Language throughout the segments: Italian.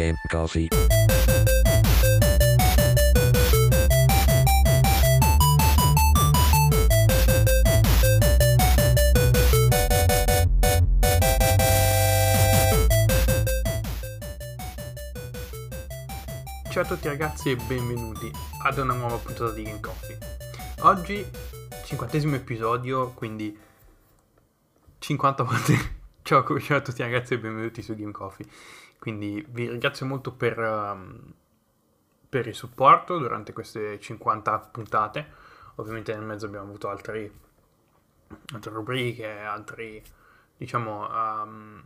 Game Coffee. Ciao a tutti ragazzi e benvenuti ad una nuova puntata di Game Coffee. Oggi, cinquantesimo episodio, quindi 50 volte. Ciao, ciao a tutti ragazzi e benvenuti su Game Coffee. Quindi vi ringrazio molto per, um, per il supporto durante queste 50 puntate. Ovviamente nel mezzo abbiamo avuto altri, altre rubriche, altri, diciamo, um,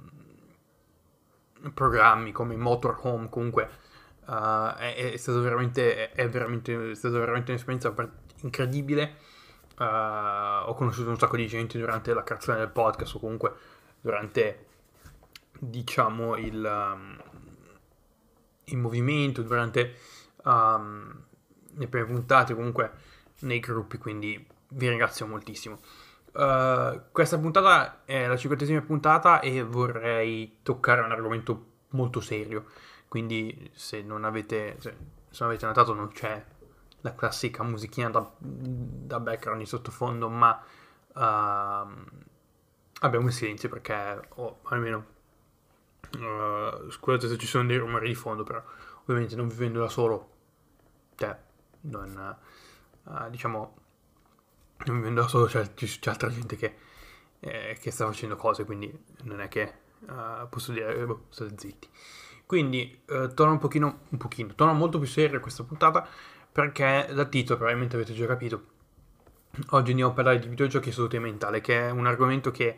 programmi come Motorhome, comunque Uh, è, è, stato veramente, è, veramente, è stata veramente un'esperienza incredibile. Uh, ho conosciuto un sacco di gente durante la creazione del podcast o comunque durante, diciamo, il, um, il movimento, durante um, le prime puntate, comunque nei gruppi, quindi vi ringrazio moltissimo. Uh, questa puntata è la cinquantesima puntata e vorrei toccare un argomento molto serio quindi se non avete, se, non avete notato non c'è la classica musichina da, da background di sottofondo, ma uh, abbiamo il silenzio perché, oh, almeno, uh, scusate se ci sono dei rumori di fondo, però ovviamente non vivendo da solo, cioè, non, uh, diciamo, non vivendo da solo c'è, c'è altra gente che, eh, che, sta facendo cose, quindi non è che uh, posso dire, eh, boh, state zitti. Quindi eh, torna un pochino, un pochino, torna molto più seria questa puntata perché dal titolo probabilmente avete già capito. Oggi andiamo a parlare di videogiochi e salute mentale, che è un argomento che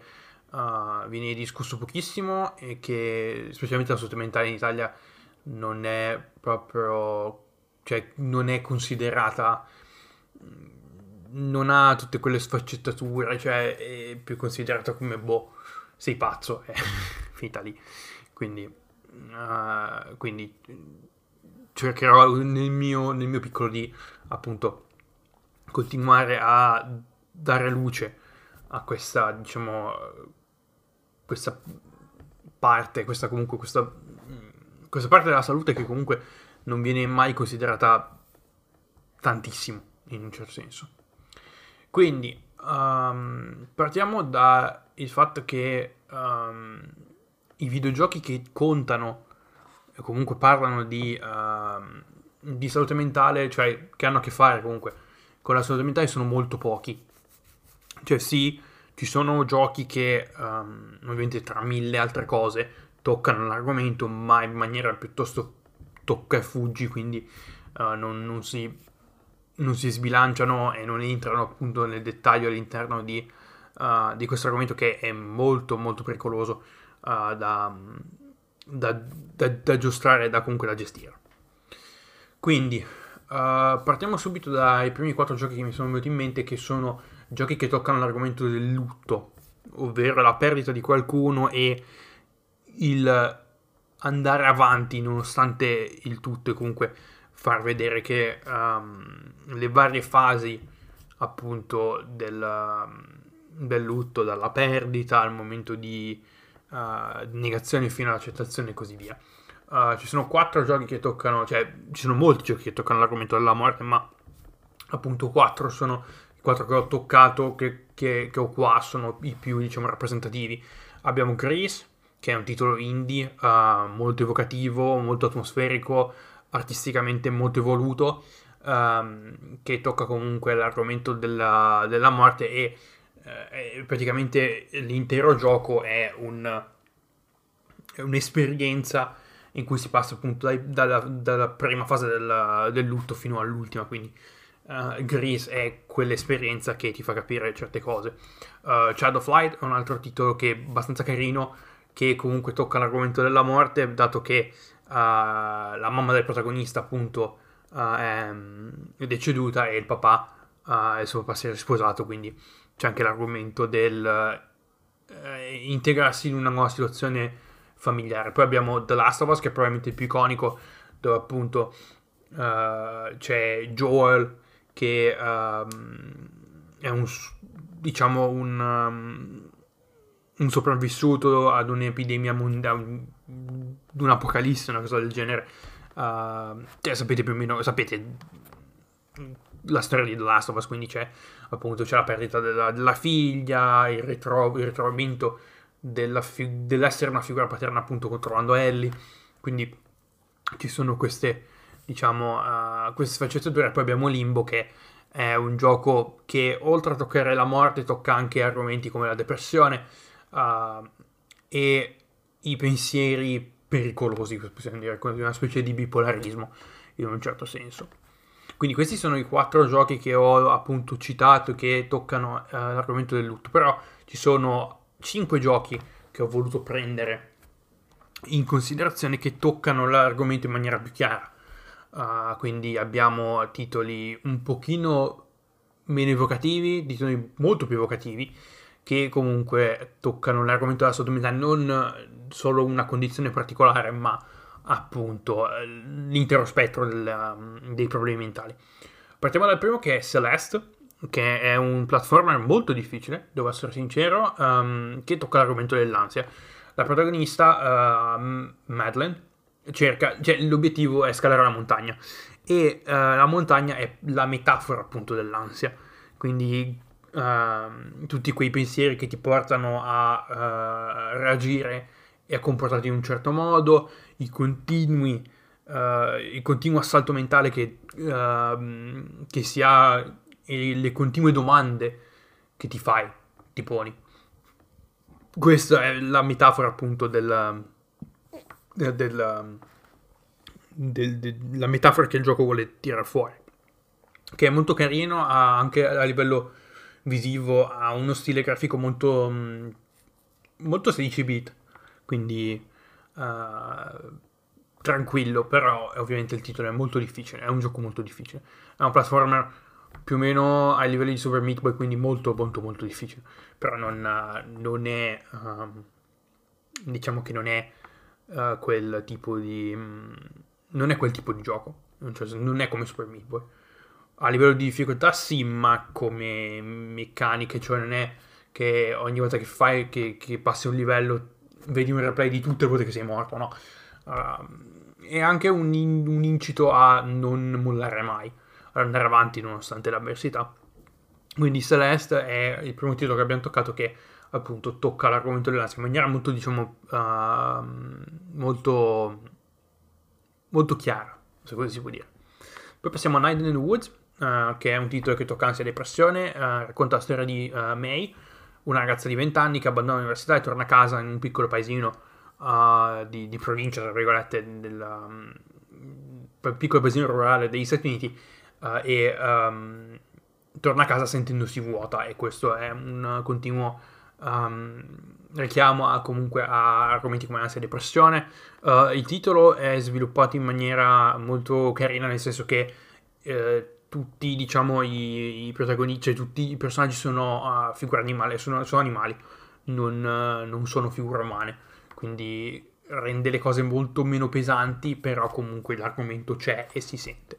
uh, viene discusso pochissimo e che specialmente la salute mentale in Italia non è proprio, cioè non è considerata, non ha tutte quelle sfaccettature, cioè è più considerata come boh, sei pazzo, è finita lì. Quindi Uh, quindi cercherò nel mio, nel mio piccolo di appunto continuare a dare luce a questa diciamo questa parte questa comunque questa, questa parte della salute che comunque non viene mai considerata tantissimo in un certo senso quindi um, partiamo dal fatto che um, i videogiochi che contano e comunque parlano di, uh, di, salute mentale, cioè che hanno a che fare comunque con la salute mentale, sono molto pochi. Cioè sì, ci sono giochi che um, ovviamente tra mille altre cose toccano l'argomento, ma in maniera piuttosto tocca e fuggi, quindi uh, non, non, si, non, si, sbilanciano e non entrano appunto nel dettaglio all'interno di, uh, di questo argomento che è molto molto pericoloso uh, da, da, da, da giostrare e da comunque da gestire. Quindi partiamo subito dai primi quattro giochi che mi sono venuti in mente, che sono giochi che toccano l'argomento del lutto, ovvero la perdita di qualcuno e il andare avanti nonostante il tutto e comunque far vedere che um, le varie fasi appunto del, del lutto, dalla perdita al momento di uh, negazione fino all'accettazione e così via. Uh, ci sono quattro giochi che toccano, cioè ci sono molti giochi che toccano l'argomento della morte, ma appunto quattro sono quattro che ho toccato, che, che, che ho qua, sono i più diciamo rappresentativi. Abbiamo Grease, che è un titolo indie uh, molto evocativo, molto atmosferico, artisticamente molto evoluto, um, che tocca comunque l'argomento della, della morte e eh, praticamente l'intero gioco è, un, è, un'esperienza in cui si passa appunto dai, dalla, dalla, prima fase del, del, lutto fino all'ultima, quindi uh, Grease è quell'esperienza che ti fa capire certe cose. Uh, Child of Light è un altro titolo che è abbastanza carino, che comunque tocca l'argomento della morte, dato che uh, la mamma del protagonista appunto è, è, deceduta e il papà, uh, il suo papà si è sposato, quindi c'è anche l'argomento del integrarsi in una nuova situazione familiare. Poi abbiamo The Last of Us, che è probabilmente il più iconico, dove appunto uh, c'è Joel che um, è un diciamo un, um, un sopravvissuto ad un'epidemia mondiale di un apocalisse, una cosa del genere. Uh, sapete più o meno, sapete la storia di The Last of Us, quindi c'è appunto c'è la perdita della, della figlia, il, ritro- il ritrovamento fi- dell'essere una figura paterna appunto trovando Ellie, quindi ci sono queste, diciamo, uh, queste sfaccettature, poi abbiamo Limbo che è un gioco che oltre a toccare la morte tocca anche argomenti come la depressione uh, e i pensieri pericolosi, possiamo dire, una specie di bipolarismo in un certo senso. Quindi questi sono i quattro giochi che ho appunto citato che toccano uh, l'argomento del lutto, però ci sono cinque giochi che ho voluto prendere in considerazione che toccano l'argomento in maniera più chiara. Uh, quindi abbiamo titoli un pochino meno evocativi, titoli molto più evocativi, che comunque toccano l'argomento della sodomità, non solo una condizione particolare, ma appunto l'intero spettro del, dei problemi mentali. Partiamo dal primo che è Celeste, che è un platformer molto difficile, devo essere sincero, um, che tocca l'argomento dell'ansia. La protagonista, uh, Madeleine, cerca, cioè l'obiettivo è scalare la montagna e uh, la montagna è la metafora appunto dell'ansia, quindi uh, tutti quei pensieri che ti portano a uh, reagire e a comportarti in un certo modo, i continui, il continuo assalto mentale che, ehm, che si ha e le continue domande che ti fai, ti poni. Questa è la metafora appunto del, del, del, del, della metafora che il gioco vuole tirare fuori. Che è molto carino, anche a livello visivo, ha uno stile grafico molto, molto 16 bit, quindi uh, tranquillo, però ovviamente il titolo è molto difficile, è un gioco molto difficile. È un platformer più o meno ai livelli di Super Meat Boy, quindi molto molto molto difficile. Però non, non è, um, diciamo che non è uh, quel tipo di... Um, non è quel tipo di gioco, cioè, non è come Super Meat Boy. A livello di difficoltà sì, ma come meccaniche, cioè non è che ogni volta che fai, che, che passi un livello, vedi un replay di tutte le volte che sei morto, no? Uh, è anche un, un incito a non mollare mai andare avanti nonostante l'avversità. Quindi Celeste è il primo titolo che abbiamo toccato che appunto tocca l'argomento dell'ansia in maniera molto, diciamo, uh, molto, molto chiara, se così si può dire. Poi passiamo a Night in the Woods, uh, che è un titolo che tocca ansia e depressione, uh, racconta la storia di May, una ragazza di 20 anni che abbandona l'università e torna a casa in un piccolo paesino di, di, provincia, tra virgolette, del um, piccolo paesino rurale degli Stati Uniti, e um, torna a casa sentendosi vuota e questo è un continuo um, richiamo a, comunque a argomenti come ansia e depressione. Uh, il titolo è sviluppato in maniera molto carina nel senso che uh, tutti diciamo i, i, protagonisti, cioè tutti i personaggi sono uh, figure animali, sono, sono animali, non, non sono figure umane, quindi rende le cose molto meno pesanti, però comunque l'argomento c'è e si sente.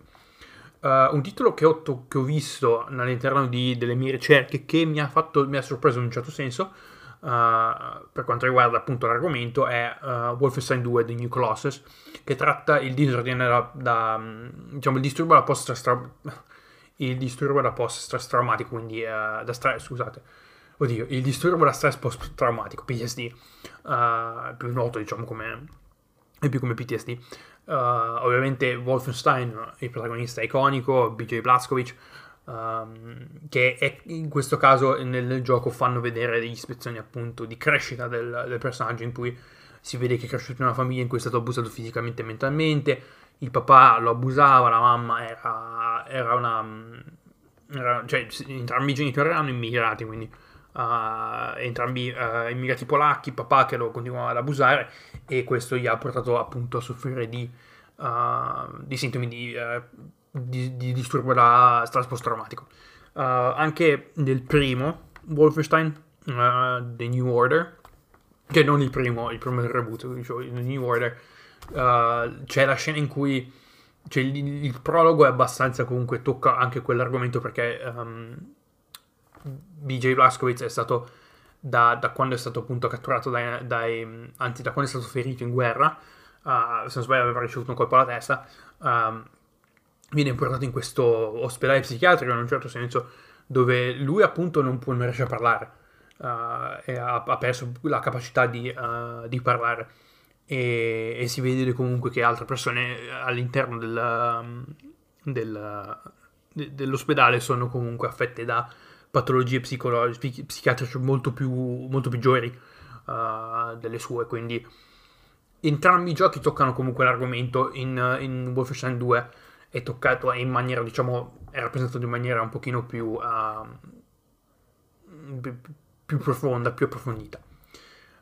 Uh, un titolo che ho, to- che ho visto all'interno di, delle mie ricerche che mi ha, fatto, mi ha sorpreso in un certo senso uh, per quanto riguarda appunto l'argomento è uh, Wolfenstein 2 The New Colossus che tratta il disordine da, da diciamo il disturbo da post il disturbo da post stress traumatico quindi da stress scusate. Oddio il disturbo da stress post traumatico PTSD più noto diciamo come è più come PTSD Uh, ovviamente Wolfenstein, il protagonista iconico, BJ Blazkowicz, um, che è, in questo caso nel, nel, gioco fanno vedere degli ispezioni appunto di crescita del, del, personaggio in cui si vede che è cresciuto in una famiglia in cui è stato abusato fisicamente e mentalmente, il papà lo abusava, la mamma era, era una... Era, cioè entrambi i genitori erano immigrati, quindi uh, entrambi uh, immigrati polacchi, papà che lo continuava ad abusare e questo gli ha portato appunto a soffrire di, uh, di sintomi di, di, di, disturbo da stress post-traumatico. anche nel primo Wolfenstein, The New Order, che non il primo, il primo del reboot, diciamo, The New Order, c'è la scena in cui cioè, il, il, prologo è abbastanza comunque tocca anche quell'argomento perché um, BJ Blazkowicz è stato da, da, quando è stato appunto catturato dai, dai, anzi da quando è stato ferito in guerra, uh, se non sbaglio aveva ricevuto un colpo alla testa, uh, viene portato in questo ospedale psichiatrico in un certo senso, dove lui appunto non, può, non riesce a parlare, uh, ha, ha, perso la capacità di, di parlare. E, e, si vede comunque che altre persone all'interno del, del, dell'ospedale sono comunque affette da patologie psicologiche, psichiatriche molto più, molto peggiori uh, delle sue, quindi entrambi i giochi toccano comunque l'argomento in, in Wolfenstein 2 è toccato in maniera, diciamo, è rappresentato in maniera un pochino più, uh, più profonda, più approfondita.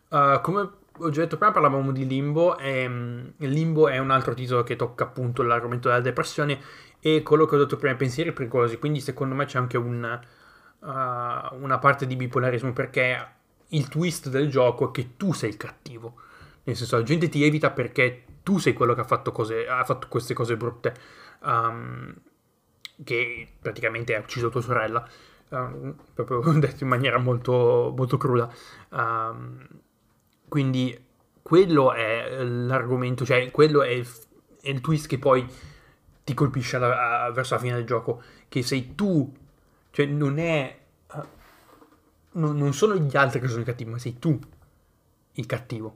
Uh, come ho già detto prima, parlavamo di Limbo, e um, Limbo è un altro titolo che tocca appunto l'argomento della depressione e quello che ho detto prima, pensieri pericolosi, quindi secondo me c'è anche un uh, una parte di bipolarismo perché il twist del gioco è che tu sei il cattivo. Nel senso, la gente ti evita perché tu sei quello che ha fatto, cose, ha fatto queste cose brutte. Um, che praticamente ha ucciso tua sorella. Um, proprio detto in maniera molto, molto cruda. Um, quindi quello è l'argomento, cioè quello è il, è il twist che poi ti colpisce alla, a, verso la fine del gioco. Che sei tu cioè non è... Uh, non, non sono gli altri che sono i cattivi, ma sei tu il cattivo.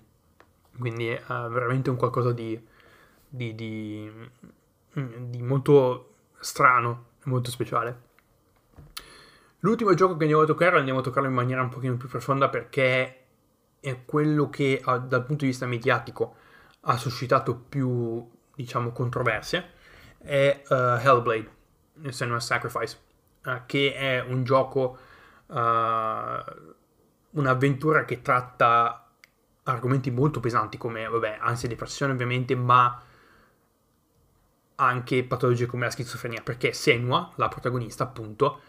Quindi è veramente un qualcosa di, di, di, di molto strano, molto speciale. L'ultimo gioco che andiamo a toccare, andiamo a toccarlo in maniera un pochino più profonda perché è quello che dal punto di vista mediatico ha suscitato più, diciamo, controversie, è uh, Hellblade, Senua's Sacrifice. Eh, che è un gioco, uh, un'avventura che tratta argomenti molto pesanti come, vabbè, ansia e depressione ovviamente, ma anche patologie come la schizofrenia, perché Senua, la protagonista appunto,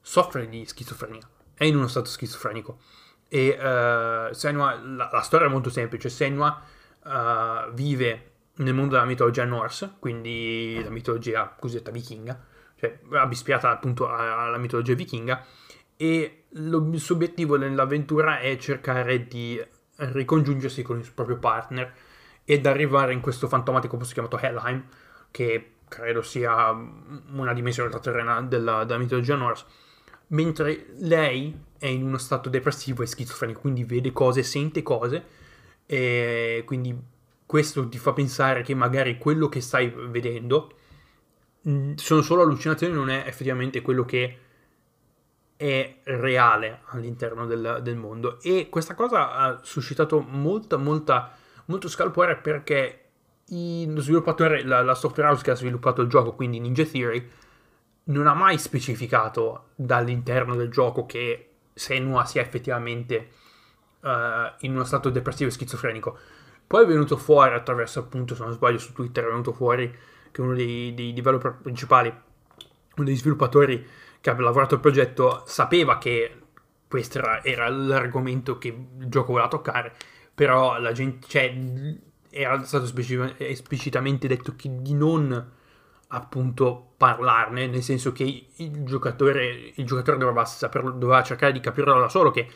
soffre di schizofrenia, è in uno stato schizofrenico. E uh, Senua, la, la, storia è molto semplice, Senua uh, vive nel mondo della mitologia Norse, quindi la mitologia cosiddetta vichinga, cioè abbispiata appunto alla mitologia vichinga, e lo, il suo obiettivo nell'avventura è cercare di ricongiungersi con il proprio partner ed arrivare in questo fantomatico posto chiamato Helheim, che credo sia una dimensione terrena della, della mitologia Norse, mentre lei è in uno stato depressivo e schizofrenico, quindi vede cose, sente cose, e quindi questo ti fa pensare che magari quello che stai vedendo sono solo allucinazioni, non è effettivamente quello che è reale all'interno del, del mondo. E questa cosa ha suscitato molta, molta, molto scalpore perché lo sviluppatore, la, la software house che ha sviluppato il gioco, quindi Ninja Theory, non ha mai specificato dall'interno del gioco che Senua sia effettivamente uh, in uno stato depressivo e schizofrenico. Poi è venuto fuori attraverso, appunto, se non sbaglio, su Twitter è venuto fuori che è uno dei, dei developer principali, uno dei sviluppatori che ha lavorato al progetto, sapeva che questo era, era l'argomento che il gioco voleva toccare, però la gente, cioè, era stato specific- esplicitamente detto di non appunto parlarne, nel senso che il giocatore, il giocatore doveva, saperlo, doveva cercare di capirlo da solo che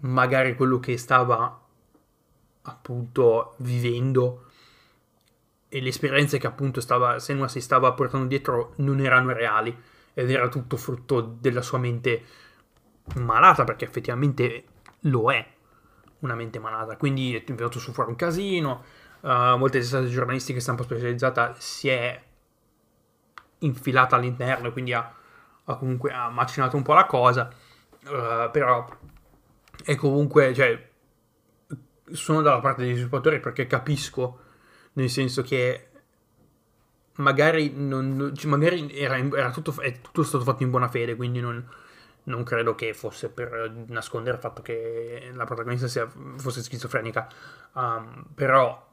magari quello che stava appunto vivendo e le esperienze che appunto stava, Senua si stava portando dietro non erano reali ed era tutto frutto della sua mente malata perché effettivamente lo è una mente malata. Quindi è venuto su fuori un casino uh, molte testate giornalistiche stampa specializzata si è infilata all'interno quindi ha, ha comunque ha macinato un po' la cosa uh, però è comunque cioè sono dalla parte degli sviluppatori perché capisco nel senso che magari, non, magari era, era tutto, è tutto stato fatto in buona fede, quindi non, non, credo che fosse per nascondere il fatto che la protagonista sia, fosse schizofrenica, um, però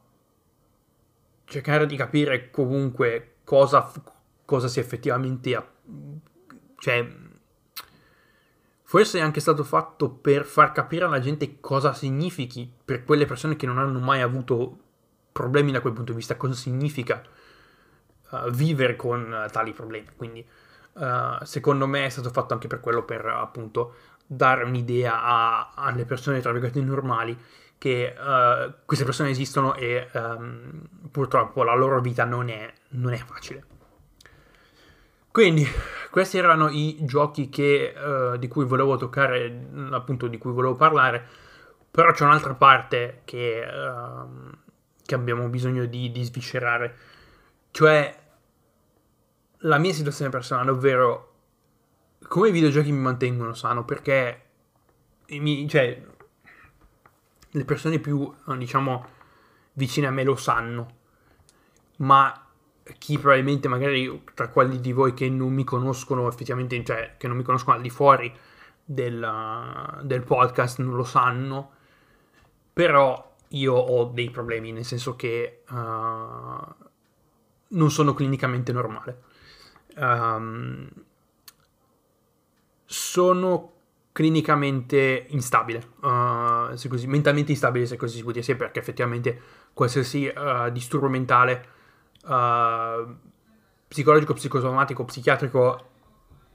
cercare di capire comunque cosa, cosa sia effettivamente... Cioè, forse è anche stato fatto per far capire alla gente cosa significhi per quelle persone che non hanno mai avuto problemi da quel punto di vista, cosa significa uh, vivere con uh, tali problemi. Quindi, uh, secondo me è stato fatto anche per quello, per appunto dare un'idea a, alle persone, tra virgolette, normali che queste persone esistono e um, purtroppo la loro vita non è, non è, facile. Quindi, questi erano i giochi che, di cui volevo toccare, appunto, di cui volevo parlare, però c'è un'altra parte che, uh, che abbiamo bisogno di, di sviscerare, cioè la mia situazione personale, ovvero come i videogiochi mi mantengono sano, perché mi, cioè, le persone più, diciamo, vicine a me lo sanno, ma chi probabilmente magari tra quelli di voi che non mi conoscono effettivamente, cioè che non mi conoscono al di fuori del, del podcast non lo sanno, però io ho dei problemi, nel senso che uh, non sono clinicamente normale. Um, sono clinicamente instabile, uh, se così, mentalmente instabile se così si può dire, sì, perché effettivamente qualsiasi uh, disturbo mentale, uh, psicologico, psicosomatico, psichiatrico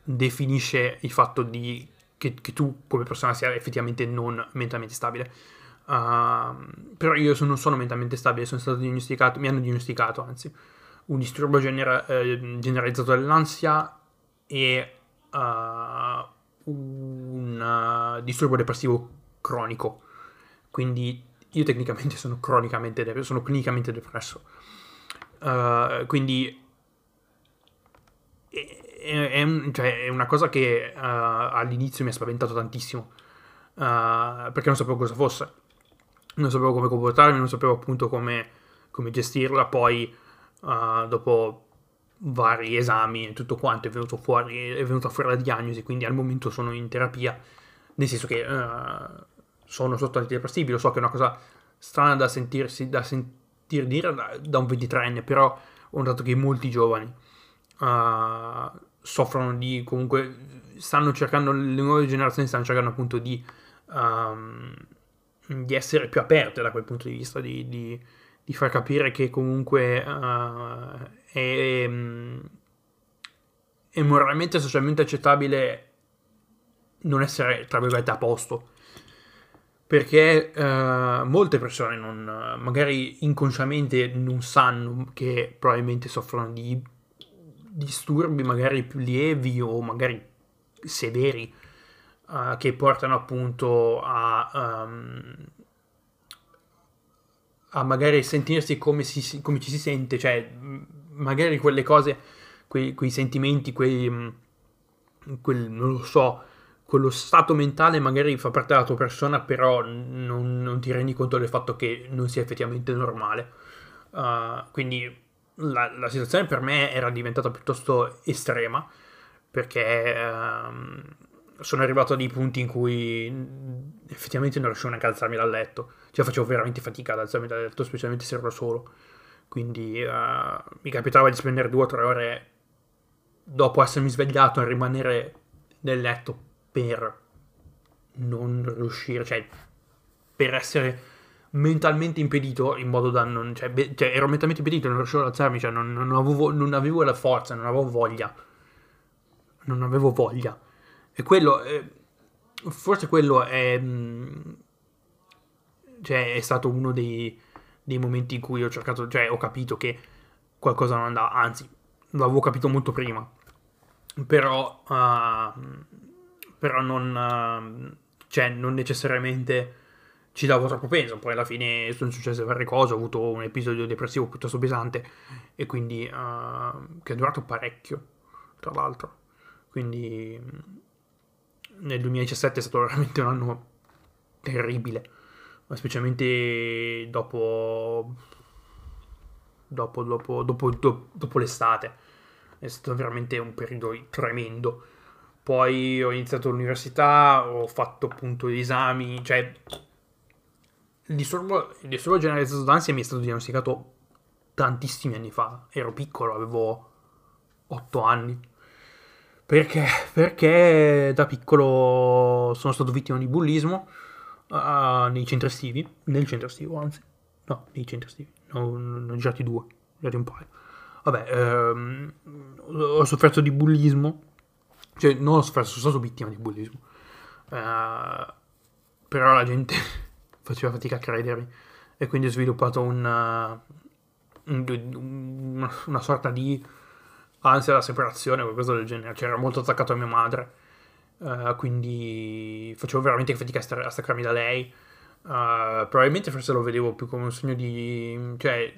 definisce il fatto di, che, che, tu come persona sia effettivamente non mentalmente stabile. Però io non sono mentalmente stabile, sono stato diagnosticato, mi hanno diagnosticato anzi, un disturbo genera- eh, generalizzato dell'ansia e un disturbo depressivo cronico. Quindi io tecnicamente sono cronicamente depresso, sono clinicamente depresso. Uh, quindi è, è, un, cioè, è, una cosa che uh, all'inizio mi ha spaventato tantissimo. Uh, perché non sapevo cosa fosse. Non sapevo come comportarmi, non sapevo appunto come, come gestirla. Poi dopo vari esami e tutto quanto è venuto fuori, è venuta fuori la diagnosi, quindi al momento sono in terapia, nel senso che uh, sono sotto antidepressivi, lo so che è una cosa strana da sentirsi, da sentir dire da, da un 23enne, però ho notato che molti giovani uh, soffrono di, comunque, stanno cercando, le nuove generazioni stanno cercando appunto di, um, di essere più aperte da quel punto di vista, di, di, di far capire che comunque uh, è, è moralmente e socialmente accettabile non essere, tra virgolette, a posto. Perché uh, molte persone non, magari inconsciamente non sanno che probabilmente soffrono di disturbi magari più lievi o magari severi uh, che portano appunto a, um, a magari sentirsi come, si, come ci si sente, cioè magari quelle cose, quei, quei sentimenti, quei, mm, quel, non lo so, quello stato mentale magari fa parte della tua persona, però non, non ti rendi conto del fatto che non sia effettivamente normale. Uh, quindi la, la, situazione per me era diventata piuttosto estrema, perché uh, sono arrivato a dei punti in cui effettivamente non riuscivo neanche ad alzarmi dal letto, cioè facevo veramente fatica ad alzarmi dal letto, specialmente se ero solo. Quindi uh, mi capitava di spendere due o tre ore dopo essermi svegliato a rimanere nel letto per non riuscire, cioè per essere mentalmente impedito in modo da non... Cioè, be, cioè ero mentalmente impedito, non riuscivo ad alzarmi, cioè non, non, avevo, non, avevo, la forza, non avevo voglia. Non avevo voglia. E quello... Eh, forse quello è... Mm, cioè è stato uno dei dei momenti in cui ho cercato, cioè ho capito che qualcosa non andava, anzi, l'avevo capito molto prima, però, uh, però non, uh, cioè, non necessariamente ci davo troppo peso, poi alla fine sono successe varie cose, ho avuto un episodio depressivo piuttosto pesante e quindi uh, che è durato parecchio, tra l'altro, quindi nel 2017 è stato veramente un anno terribile specialmente dopo, dopo, dopo, dopo, dopo l'estate. È stato veramente un periodo tremendo. Poi ho iniziato l'università, ho fatto appunto gli esami, cioè il disturbo, il disturbo generalizzato d'ansia mi è stato diagnosticato tantissimi anni fa. Ero piccolo, avevo 8 anni. Perché? Perché da piccolo sono stato vittima di bullismo uh, nei centri estivi, nel centro estivo anzi, no, nei centri estivi, no, ne ho girati due, girati un paio. Vabbè, ehm, ho sofferto di bullismo, cioè non ho sofferto, sono stato vittima di bullismo. Uh, però la gente faceva fatica a credermi e quindi ho sviluppato una, una sorta di ansia da separazione o qualcosa del genere. Cioè, molto attaccato a mia madre, uh, quindi facevo veramente fatica a, star- a staccarmi da lei. Uh, probabilmente forse lo vedevo più come un segno di... cioè,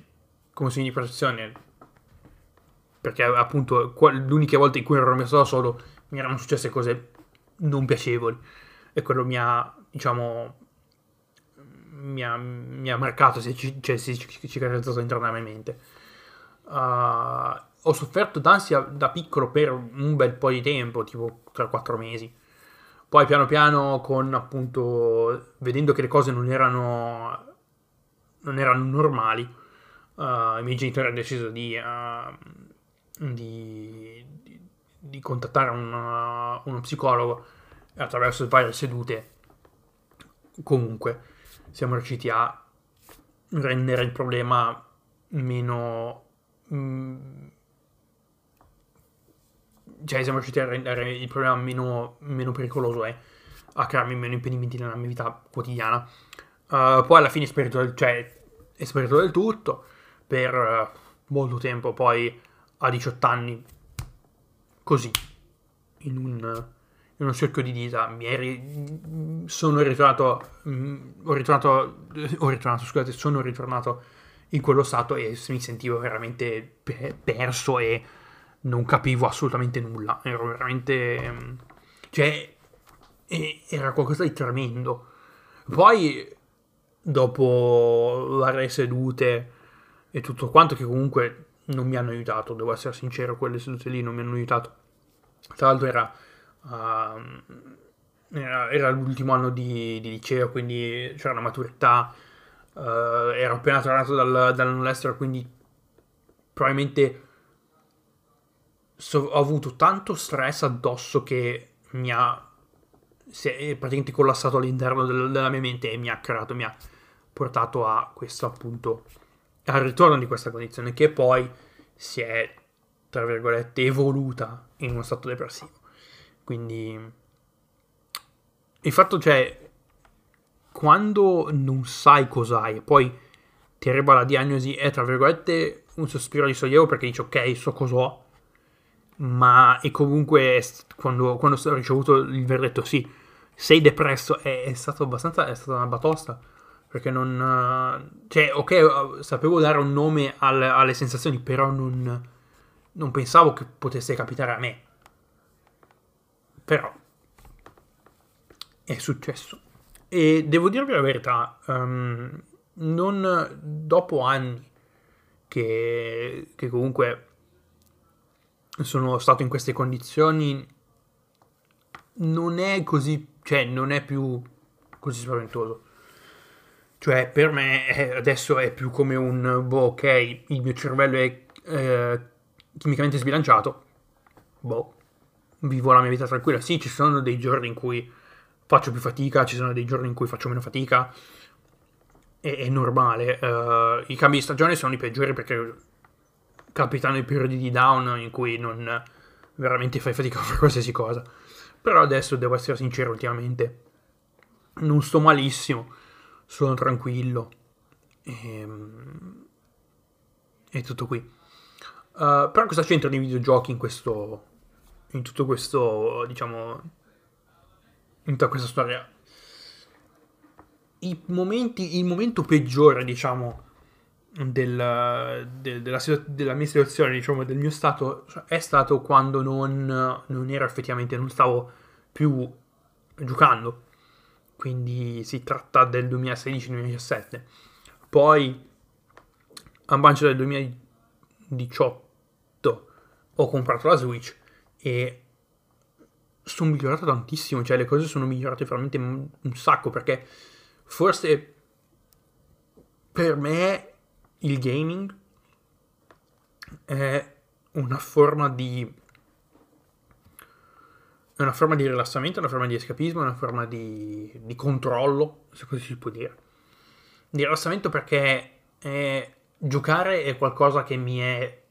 come un segno di protezione. Perché appunto l'unica volta in cui ero messo da solo mi erano successe cose non piacevoli. E quello mi ha, diciamo, mi ha, mi ha marcato, si cioè, si è cicatrizzato internamente. Uh, ho sofferto d'ansia da piccolo per un bel po' di tempo, tipo 3-4 mesi. Poi piano piano, con appunto, vedendo che le cose non erano, non erano normali, uh, i miei genitori hanno deciso di, uh, di, di, di contattare una, uno psicologo attraverso varie sedute. Comunque, siamo riusciti a rendere il problema meno... Mm, cioè siamo riusciti a rendere il problema meno, meno pericoloso e a crearmi meno impedimenti nella mia vita quotidiana. Uh, poi alla fine è sparito, del, cioè, è sparito del tutto per uh, molto tempo, poi a 18 anni, così, in un, in uno cerchio di dita, mi eri, sono ritornato, mm, ho ritornato, ho ritornato, scusate, sono ritornato in quello stato e mi sentivo veramente perso e non capivo assolutamente nulla. Ero veramente... Cioè, era qualcosa di tremendo. Poi, dopo varie sedute e tutto quanto, che comunque non mi hanno aiutato, devo essere sincero, quelle sedute lì non mi hanno aiutato. Tra l'altro era, uh, era, era, l'ultimo anno di, di, liceo, quindi c'era una maturità, uh, ero appena tornato dal, dall'estero, quindi probabilmente so, ho avuto tanto stress addosso che mi ha si è praticamente collassato all'interno del, della mia mente e mi ha creato, mi ha portato a questo appunto al ritorno di questa condizione che poi si è tra virgolette evoluta in uno stato depressivo. Quindi il fatto cioè quando non sai cos'hai e poi ti arriva la diagnosi è tra virgolette un sospiro di sollievo perché dici ok so cos'ho ma e comunque quando, quando ho ricevuto il verdetto sì, sei depresso, è, è stato abbastanza, è stata una batosta, perché non... cioè, ok, sapevo dare un nome al, alle sensazioni, però non, non pensavo che potesse capitare a me. Però è successo. E devo dirvi la verità, um, non dopo anni che, che comunque sono stato in queste condizioni non è così, cioè non è più così spaventoso. Cioè per me è, adesso è più come un, boh, ok, il mio cervello è eh, chimicamente sbilanciato, boh, vivo la mia vita tranquilla. Sì, ci sono dei giorni in cui faccio più fatica, ci sono dei giorni in cui faccio meno fatica, è, è normale. Uh, I cambi di stagione sono i peggiori perché capitano i periodi di down in cui non veramente fai fatica a fare qualsiasi cosa. Però adesso devo essere sincero, ultimamente non sto malissimo, sono tranquillo. E, ehm, è tutto qui. Uh, però cosa c'entra nei videogiochi in questo. in tutto questo. diciamo. in tutta questa storia? I momenti, il momento peggiore, diciamo, del, del, della, della, mia situazione, diciamo, del mio stato, è stato quando non, non ero effettivamente, non stavo più giocando. Quindi si tratta del 2016-2017. Poi, a maggio del 2018, ho comprato la Switch e sono migliorato tantissimo. Cioè, le cose sono migliorate veramente un sacco perché forse per me il gaming è una forma di è una forma di rilassamento, una forma di escapismo, una forma di, di controllo, se così si può dire. Di rilassamento perché è, giocare è qualcosa che mi è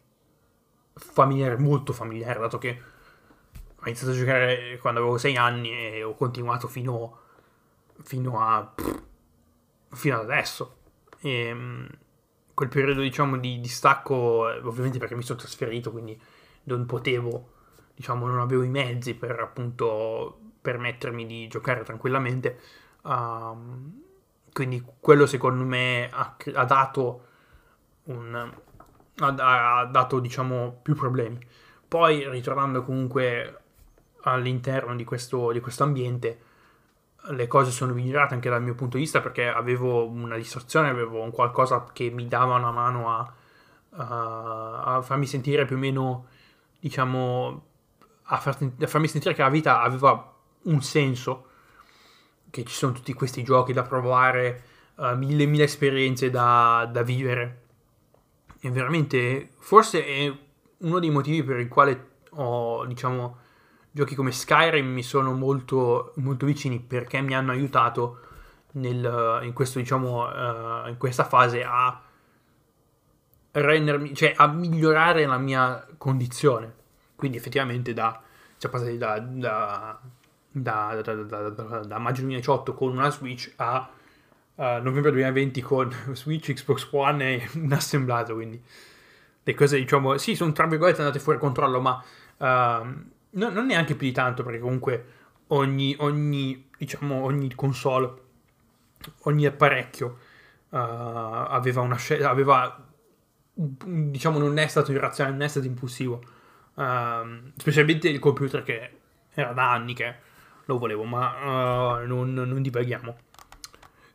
familiare, molto familiare, dato che ho iniziato a giocare quando avevo 6 anni e ho continuato fino, fino a fino ad adesso. E, ehm, quel periodo diciamo di, di stacco, eh, ovviamente perché mi sono trasferito, quindi non potevo, diciamo, non avevo i mezzi per appunto permettermi di giocare tranquillamente. Um, quindi quello secondo me ha, ha dato un, ha, ha, dato diciamo più problemi. Poi ritornando comunque all'interno di questo, di questo ambiente, le cose sono migliorate anche dal mio punto di vista perché avevo una distrazione, avevo un qualcosa che mi dava una mano a, a, a farmi sentire più o meno, diciamo, a, far, a, farmi sentire che la vita aveva un senso, che ci sono tutti questi giochi da provare, uh, mille mille esperienze da, da vivere. E veramente, forse è uno dei motivi per il quale ho, diciamo, giochi come Skyrim mi sono molto, molto vicini perché mi hanno aiutato nel, in, questo, diciamo, uh, in questa fase a rendermi, cioè a migliorare la mia condizione. Quindi effettivamente da, cioè passati da, da, da, da, maggio 2018 con una Switch a uh, novembre 2020 con Switch, Xbox One e un assemblato, quindi le cose diciamo, sì, sono tra virgolette andate fuori controllo, ma uh, no, non neanche più di tanto, perché comunque ogni, ogni, diciamo, ogni console, ogni apparecchio uh, aveva una scelta, aveva, diciamo, non è stato irrazionale, non è stato impulsivo. Uh, specialmente il computer che era da anni che lo volevo, ma uh, non, non divaghiamo.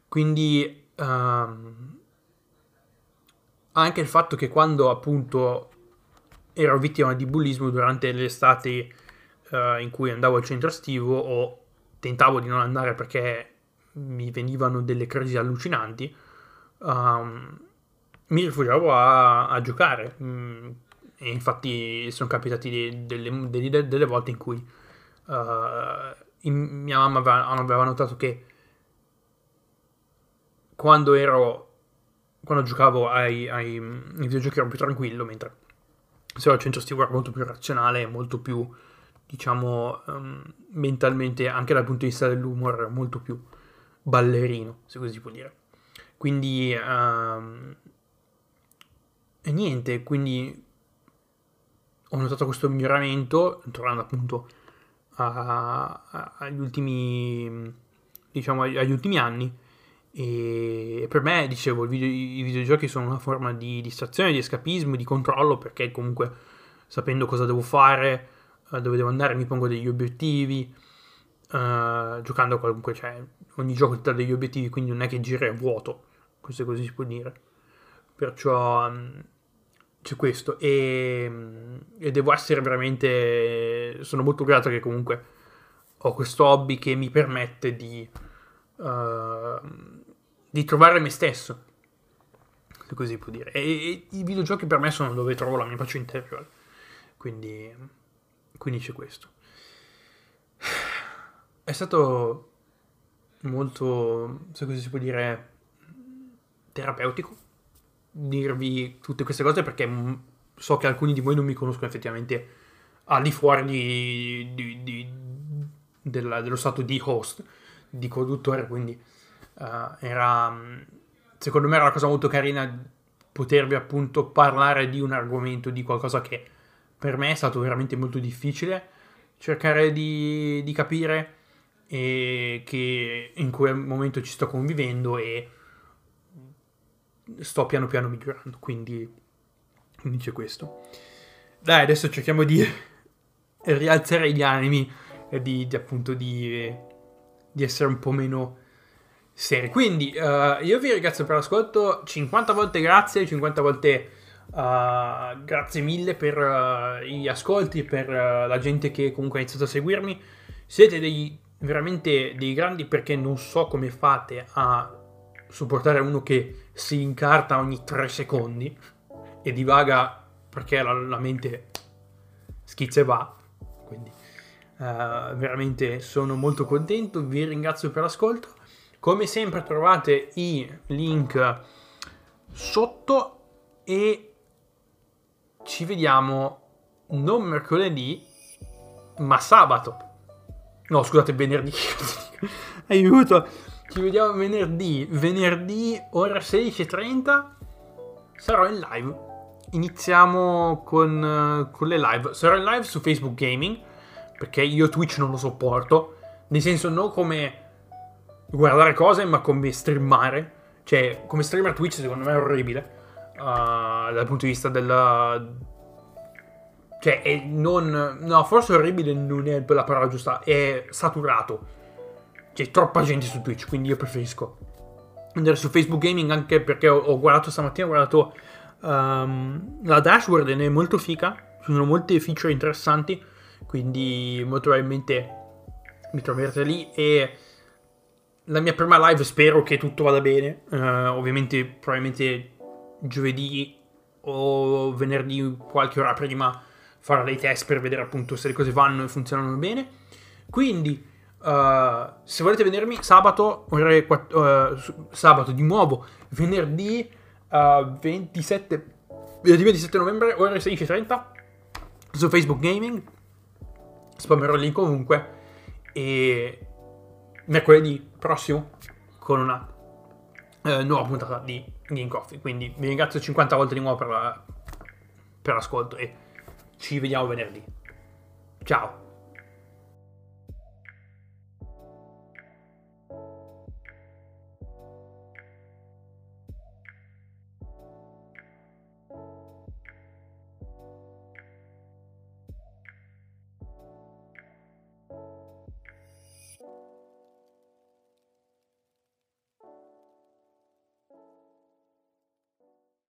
Quindi um, anche il fatto che quando appunto ero vittima di bullismo durante l'estate uh, in cui andavo al centro estivo o tentavo di non andare perché mi venivano delle crisi allucinanti, um, mi rifugiavo a, a giocare. Mm, e infatti sono capitati de, delle, delle, delle, volte in cui uh, in, mia mamma aveva, aveva notato che quando ero quando giocavo ai, ai, ai videogiochi ero più tranquillo mentre se al centro estivo era molto più razionale molto più diciamo, um, mentalmente, anche dal punto di vista dell'umor, molto più ballerino, se così si può dire. Quindi, um, e niente, quindi ho notato questo miglioramento, tornando appunto a, a, agli ultimi, diciamo, agli ultimi anni. E per me, dicevo, video, i videogiochi sono una forma di distrazione, di escapismo, di controllo, perché comunque sapendo cosa devo fare, dove devo andare, mi pongo degli obiettivi, uh, giocando comunque, cioè, ogni gioco dà degli obiettivi, quindi non è che gira a vuoto, questo così si può dire. Perciò um, c'è questo e, e, devo essere veramente, sono molto grato che comunque ho questo hobby che mi permette di, uh, di trovare me stesso, se così può dire. E, e i videogiochi per me sono dove trovo la mia pace interiore, quindi quindi c'è questo. È stato molto, se così si può dire, terapeutico dirvi tutte queste cose perché so che alcuni di voi non mi conoscono effettivamente al di fuori di, di, di, della, dello stato di host, di conduttore, quindi uh, era, secondo me era una cosa molto carina potervi appunto parlare di un argomento, di qualcosa che per me è stato veramente molto difficile cercare di, di capire che in quel momento ci sto convivendo e sto piano piano migliorando, quindi, quindi c'è questo. Dai, adesso cerchiamo di rialzare gli animi e di, di appunto di, di, essere un po' meno seri. Quindi uh, io vi ringrazio per l'ascolto, 50 volte grazie, 50 volte Uh, grazie mille per uh, gli ascolti, per uh, la gente che comunque ha iniziato a seguirmi. Siete dei, veramente dei grandi perché non so come fate a supportare uno che si incarta ogni tre secondi e divaga perché la, la mente schizza e va. Quindi veramente sono molto contento, vi ringrazio per l'ascolto. Come sempre trovate i link sotto e ci vediamo non mercoledì, ma sabato. No, scusate, venerdì. Aiuto. Ci vediamo venerdì. Venerdì, ora 16.30. Sarò in live. Iniziamo con, con le live. Sarò in live su Facebook Gaming. Perché io Twitch non lo sopporto. Nel senso, non come guardare cose, ma come streamare. Cioè, come streamer Twitch secondo me è orribile. Uh, dal punto di vista della... Cioè, non... No, forse orribile non è la parola giusta. È saturato. C'è troppa gente su Twitch, quindi io preferisco andare su Facebook Gaming anche perché ho, ho guardato stamattina, ho guardato um, la dashboard ed è molto fica. Sono molte feature interessanti, quindi molto probabilmente mi troverete lì e la mia prima live spero che tutto vada bene. Uh, ovviamente, probabilmente giovedì o venerdì, qualche ora prima, farò dei test per vedere appunto se le cose vanno e funzionano bene. Quindi, uh, se volete vedermi sabato, ore 4, uh, sabato di nuovo, venerdì 27, venerdì 27 novembre, ore 16.30 su Facebook Gaming. Spammerò link comunque. E mercoledì prossimo con una eh, nuova puntata di Game Coffee. Quindi vi ringrazio 50 volte di nuovo per, la, per l'ascolto e ci vediamo venerdì. Ciao.